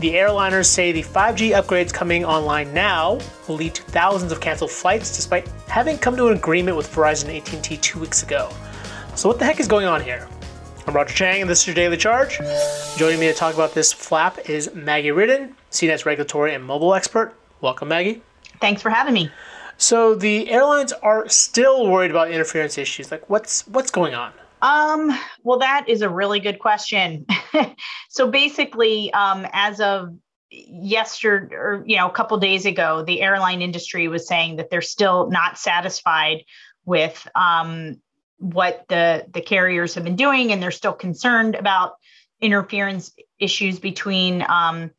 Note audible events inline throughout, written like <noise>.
The airliners say the 5G upgrades coming online now will lead to thousands of canceled flights despite having come to an agreement with Verizon and AT&T 2 weeks ago. So what the heck is going on here? I'm Roger Cheng and this is your Daily Charge. Joining me to talk about this flap is Maggie Reardon, CNET's regulatory and mobile expert. Welcome Maggie. Thanks for having me. So the airlines are still worried about interference issues. Like what's what's going on? Um, well, that is a really good question. <laughs> so basically, um, as of yesterday, or you know, a couple days ago, the airline industry was saying that they're still not satisfied with um, what the the carriers have been doing, and they're still concerned about interference issues between um,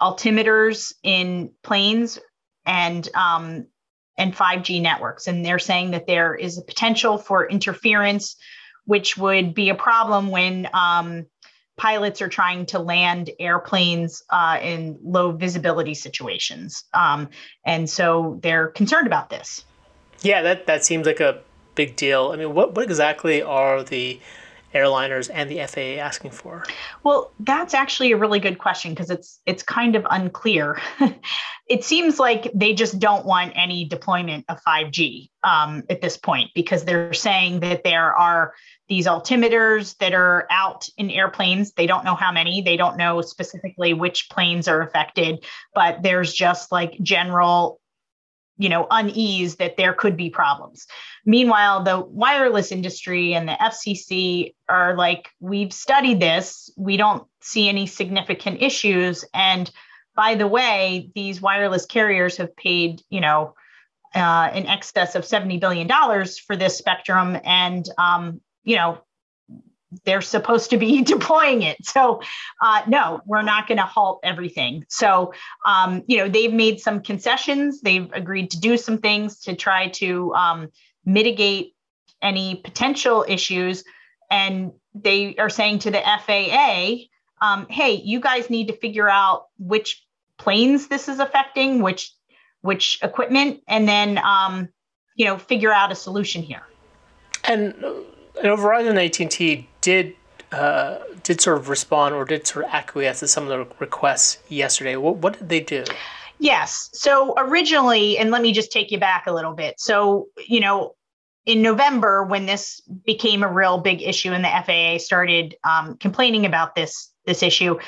altimeters in planes and um, and 5G networks. And they're saying that there is a potential for interference which would be a problem when um, pilots are trying to land airplanes uh, in low visibility situations. Um, and so they're concerned about this. Yeah, that, that seems like a big deal. I mean, what, what exactly are the airliners and the FAA asking for? Well, that's actually a really good question because it's it's kind of unclear. <laughs> it seems like they just don't want any deployment of 5G um, at this point because they're saying that there are these altimeters that are out in airplanes. They don't know how many, they don't know specifically which planes are affected, but there's just like general you know unease that there could be problems. Meanwhile the wireless industry and the fcc are like we've studied this. We don't see any significant issues. And by the way these wireless carriers have paid you know uh, in excess of 70 billion dollars for this spectrum. And um, you know, they're supposed to be <laughs> deploying it. So, uh, no, we're not going to halt everything. So, um, you know, they've made some concessions. They've agreed to do some things to try to um, mitigate any potential issues. And they are saying to the FAA, um, hey, you guys need to figure out which planes this is affecting, which which equipment, and then um, you know figure out a solution here. And you know, Verizon and AT&T did uh, did sort of respond or did sort of acquiesce to some of the requests yesterday. What, what did they do? Yes. So originally, and let me just take you back a little bit. So, you know, in November, when this became a real big issue and the FAA started um, complaining about this this issue,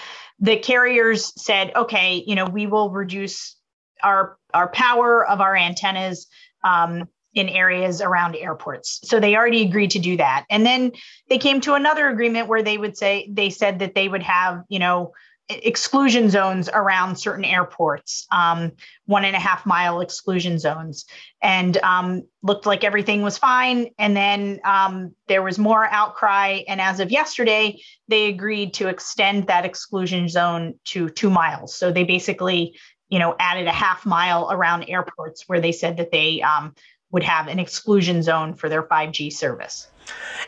the carriers said, okay, you know, we will reduce our our power of our antennas um, in areas around airports. So they already agreed to do that. And then they came to another agreement where they would say, they said that they would have, you know, exclusion zones around certain airports, um, one and a half mile exclusion zones, and um, looked like everything was fine. And then um, there was more outcry. And as of yesterday, they agreed to extend that exclusion zone to two miles. So they basically, you know, added a half mile around airports where they said that they um, would have an exclusion zone for their 5G service.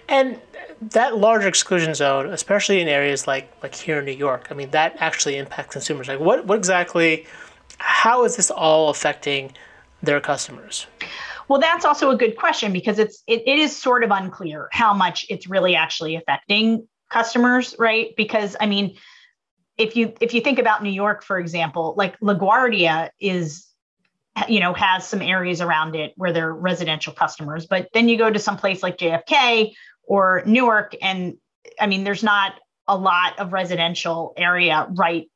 And that large exclusion zone, especially in areas like like here in New York, I mean that actually impacts consumers. Like what what exactly how is this all affecting their customers? Well, that's also a good question because it's it, it is sort of unclear how much it's really actually affecting customers, right? Because I mean, if you if you think about New York, for example, like LaGuardia is you know has some areas around it where they're residential customers but then you go to some place like jfk or newark and i mean there's not a lot of residential area right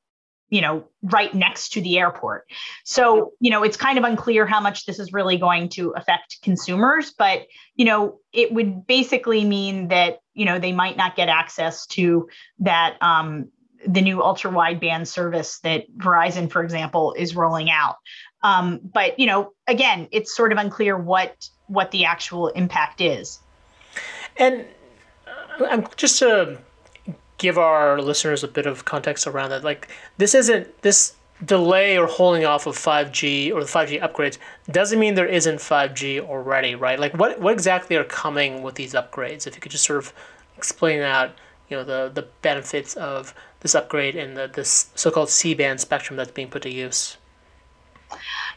you know right next to the airport so you know it's kind of unclear how much this is really going to affect consumers but you know it would basically mean that you know they might not get access to that um, the new ultra wideband service that Verizon, for example, is rolling out. Um, but you know, again, it's sort of unclear what what the actual impact is. And uh, I'm just to give our listeners a bit of context around that. Like this isn't this delay or holding off of 5G or the 5G upgrades doesn't mean there isn't 5G already, right? Like what what exactly are coming with these upgrades? If you could just sort of explain out, you know, the the benefits of this upgrade and the this so-called C-band spectrum that's being put to use.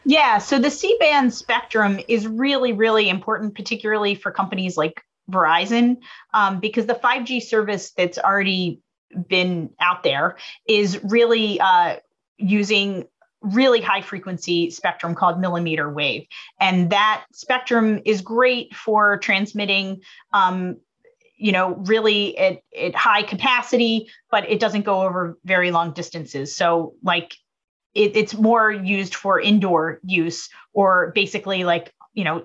Yeah, so the C band spectrum is really, really important, particularly for companies like Verizon, um, because the 5G service that's already been out there is really uh, using really high frequency spectrum called millimeter wave. And that spectrum is great for transmitting. Um, you know, really at, at high capacity, but it doesn't go over very long distances. So, like it, it's more used for indoor use or basically like you know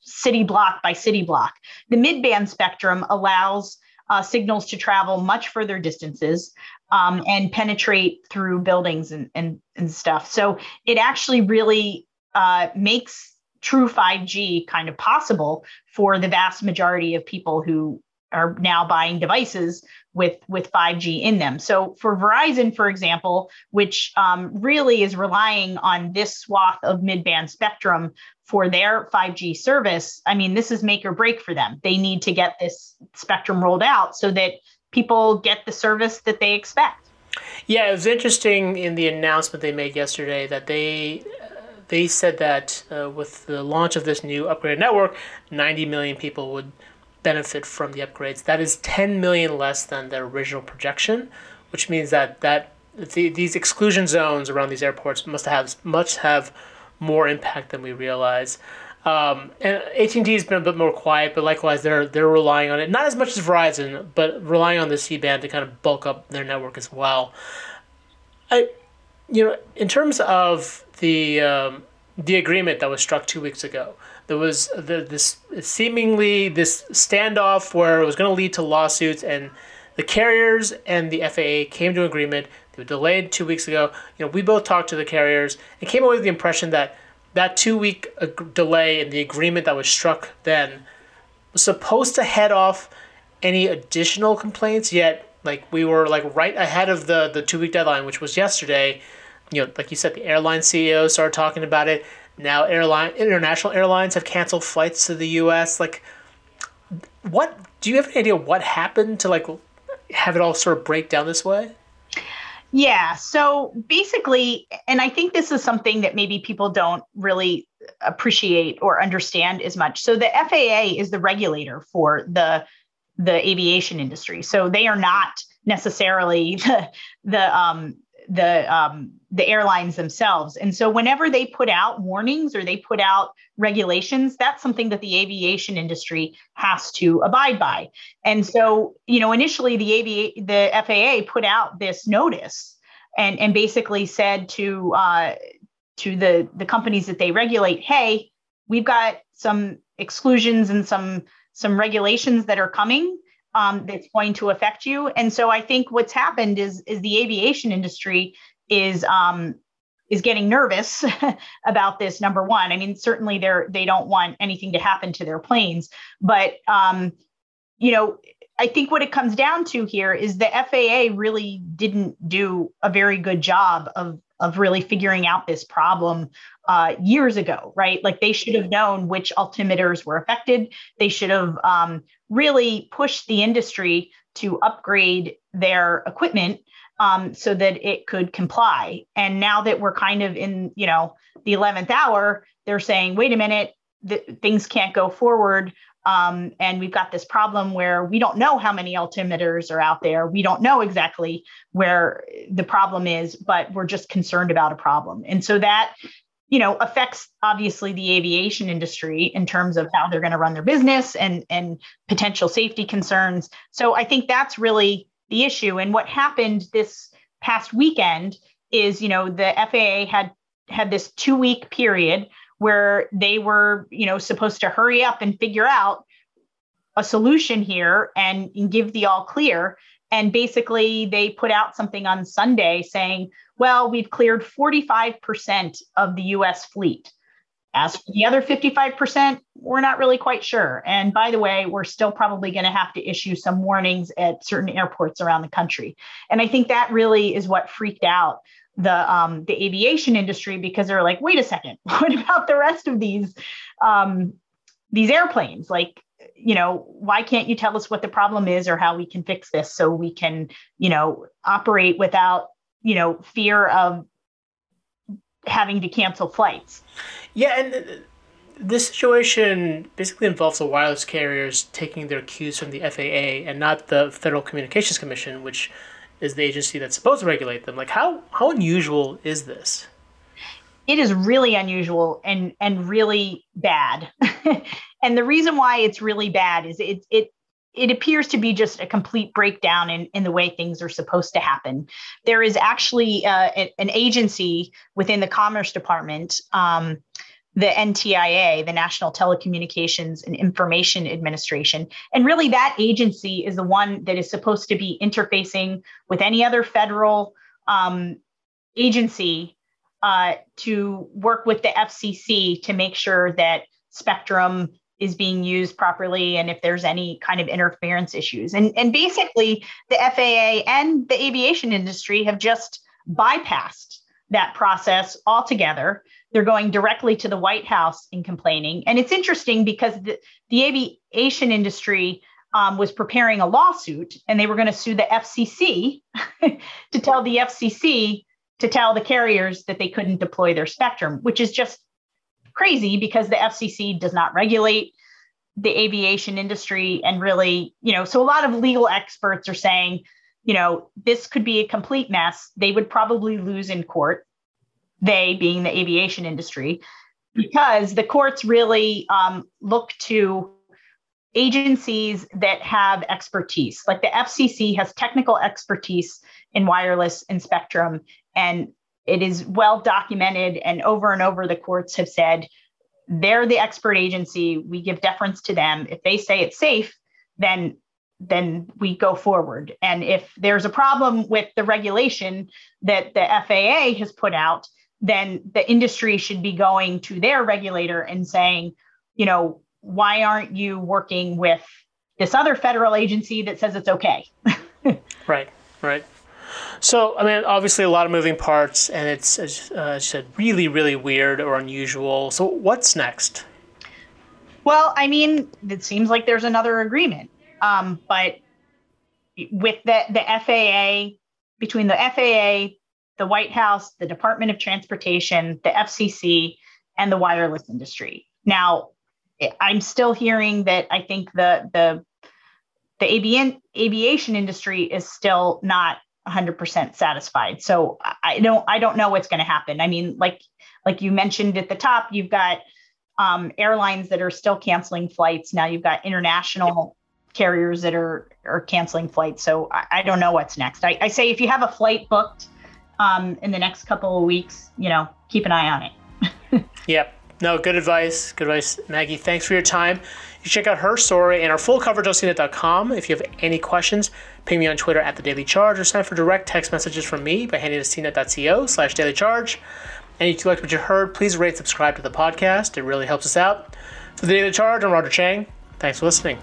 city block by city block. The mid-band spectrum allows uh, signals to travel much further distances um, and penetrate through buildings and, and, and stuff. So it actually really uh, makes true 5g kind of possible for the vast majority of people who are now buying devices with with 5G in them. So for Verizon, for example, which um, really is relying on this swath of mid-band spectrum for their 5G service, I mean, this is make or break for them. They need to get this spectrum rolled out so that people get the service that they expect. Yeah, it was interesting in the announcement they made yesterday that they they said that uh, with the launch of this new upgraded network, 90 million people would benefit from the upgrades. That is 10 million less than their original projection, which means that that the, these exclusion zones around these airports must have must have more impact than we realize. Um, and AT&T has been a bit more quiet, but likewise they're they're relying on it not as much as Verizon, but relying on the C band to kind of bulk up their network as well. I, you know, in terms of the um, the agreement that was struck two weeks ago, there was the, this seemingly this standoff where it was going to lead to lawsuits, and the carriers and the FAA came to an agreement. They were delayed two weeks ago. You know, we both talked to the carriers and came away with the impression that that two week delay in the agreement that was struck then was supposed to head off any additional complaints. Yet, like we were like right ahead of the the two week deadline, which was yesterday. You know, like you said, the airline CEOs started talking about it now airline international airlines have canceled flights to the US like what do you have any idea what happened to like have it all sort of break down this way? Yeah so basically and i think this is something that maybe people don't really appreciate or understand as much. So the FAA is the regulator for the the aviation industry. So they are not necessarily <laughs> the the um the um, the airlines themselves. And so whenever they put out warnings or they put out regulations, that's something that the aviation industry has to abide by. And so, you know, initially the the FAA put out this notice and and basically said to uh, to the the companies that they regulate, hey, we've got some exclusions and some some regulations that are coming um, that's going to affect you. And so I think what's happened is is the aviation industry is um, is getting nervous <laughs> about this. Number one, I mean, certainly they're they don't want anything to happen to their planes, but um, you know. I think what it comes down to here is the FAA really didn't do a very good job of of really figuring out this problem uh, years ago, right? Like they should have known which altimeters were affected. They should have um, really pushed the industry to upgrade their equipment um, so that it could comply. And now that we're kind of in, you know, the 11th hour, they're saying, wait a minute, th- things can't go forward. Um, and we've got this problem where we don't know how many altimeters are out there. We don't know exactly where the problem is, but we're just concerned about a problem. And so that you know affects obviously the aviation industry in terms of how they're going to run their business and and potential safety concerns so i think that's really the issue and what happened this past weekend is you know the faa had had this two week period where they were you know supposed to hurry up and figure out a solution here and, and give the all clear and basically, they put out something on Sunday saying, well, we've cleared 45% of the US fleet. As for the other 55%, we're not really quite sure. And by the way, we're still probably going to have to issue some warnings at certain airports around the country. And I think that really is what freaked out the um, the aviation industry because they're like, wait a second, <laughs> what about the rest of these um, these airplanes? Like, you know, why can't you tell us what the problem is or how we can fix this so we can, you know, operate without, you know, fear of having to cancel flights? Yeah, and this situation basically involves the wireless carriers taking their cues from the FAA and not the Federal Communications Commission, which is the agency that's supposed to regulate them. Like how how unusual is this? It is really unusual and and really bad. <laughs> and the reason why it's really bad is it it it appears to be just a complete breakdown in, in the way things are supposed to happen. There is actually uh, an agency within the Commerce Department um, the NTIA, the National Telecommunications and Information Administration. And really, that agency is the one that is supposed to be interfacing with any other federal um, agency uh, to work with the FCC to make sure that spectrum is being used properly and if there's any kind of interference issues. And, and basically, the FAA and the aviation industry have just bypassed that process altogether they're going directly to the White House and complaining. And it's interesting because the, the aviation industry um, was preparing a lawsuit and they were going to sue the FCC <laughs> to tell the FCC to tell the carriers that they couldn't deploy their spectrum, which is just crazy because the FCC does not regulate the aviation industry. And really, you know, so a lot of legal experts are saying, you know, this could be a complete mess. They would probably lose in court they being the aviation industry, because the courts really um, look to agencies that have expertise. Like the FCC has technical expertise in wireless and spectrum, and it is well documented. And over and over, the courts have said they're the expert agency. We give deference to them. If they say it's safe, then then we go forward. And if there's a problem with the regulation that the FAA has put out, then the industry should be going to their regulator and saying, you know, why aren't you working with this other federal agency that says it's okay? <laughs> right, right. So, I mean, obviously a lot of moving parts, and it's, as uh, you said, really, really weird or unusual. So, what's next? Well, I mean, it seems like there's another agreement, um, but with the the FAA, between the FAA, the White House, the Department of Transportation, the FCC, and the wireless industry. Now, I'm still hearing that I think the the the avian, aviation industry is still not 100% satisfied. So I don't I don't know what's going to happen. I mean, like like you mentioned at the top, you've got um, airlines that are still canceling flights. Now you've got international carriers that are are canceling flights. So I, I don't know what's next. I, I say if you have a flight booked um, in the next couple of weeks, you know, keep an eye on it. <laughs> yep. No, good advice. Good advice, Maggie. Thanks for your time. You check out her story and our full coverage on CNET.com. If you have any questions, ping me on Twitter at the Daily Charge or sign for direct text messages from me by heading to cnet.co slash daily charge. And if you liked what you heard, please rate subscribe to the podcast. It really helps us out. For the Daily Charge, I'm Roger Cheng. Thanks for listening.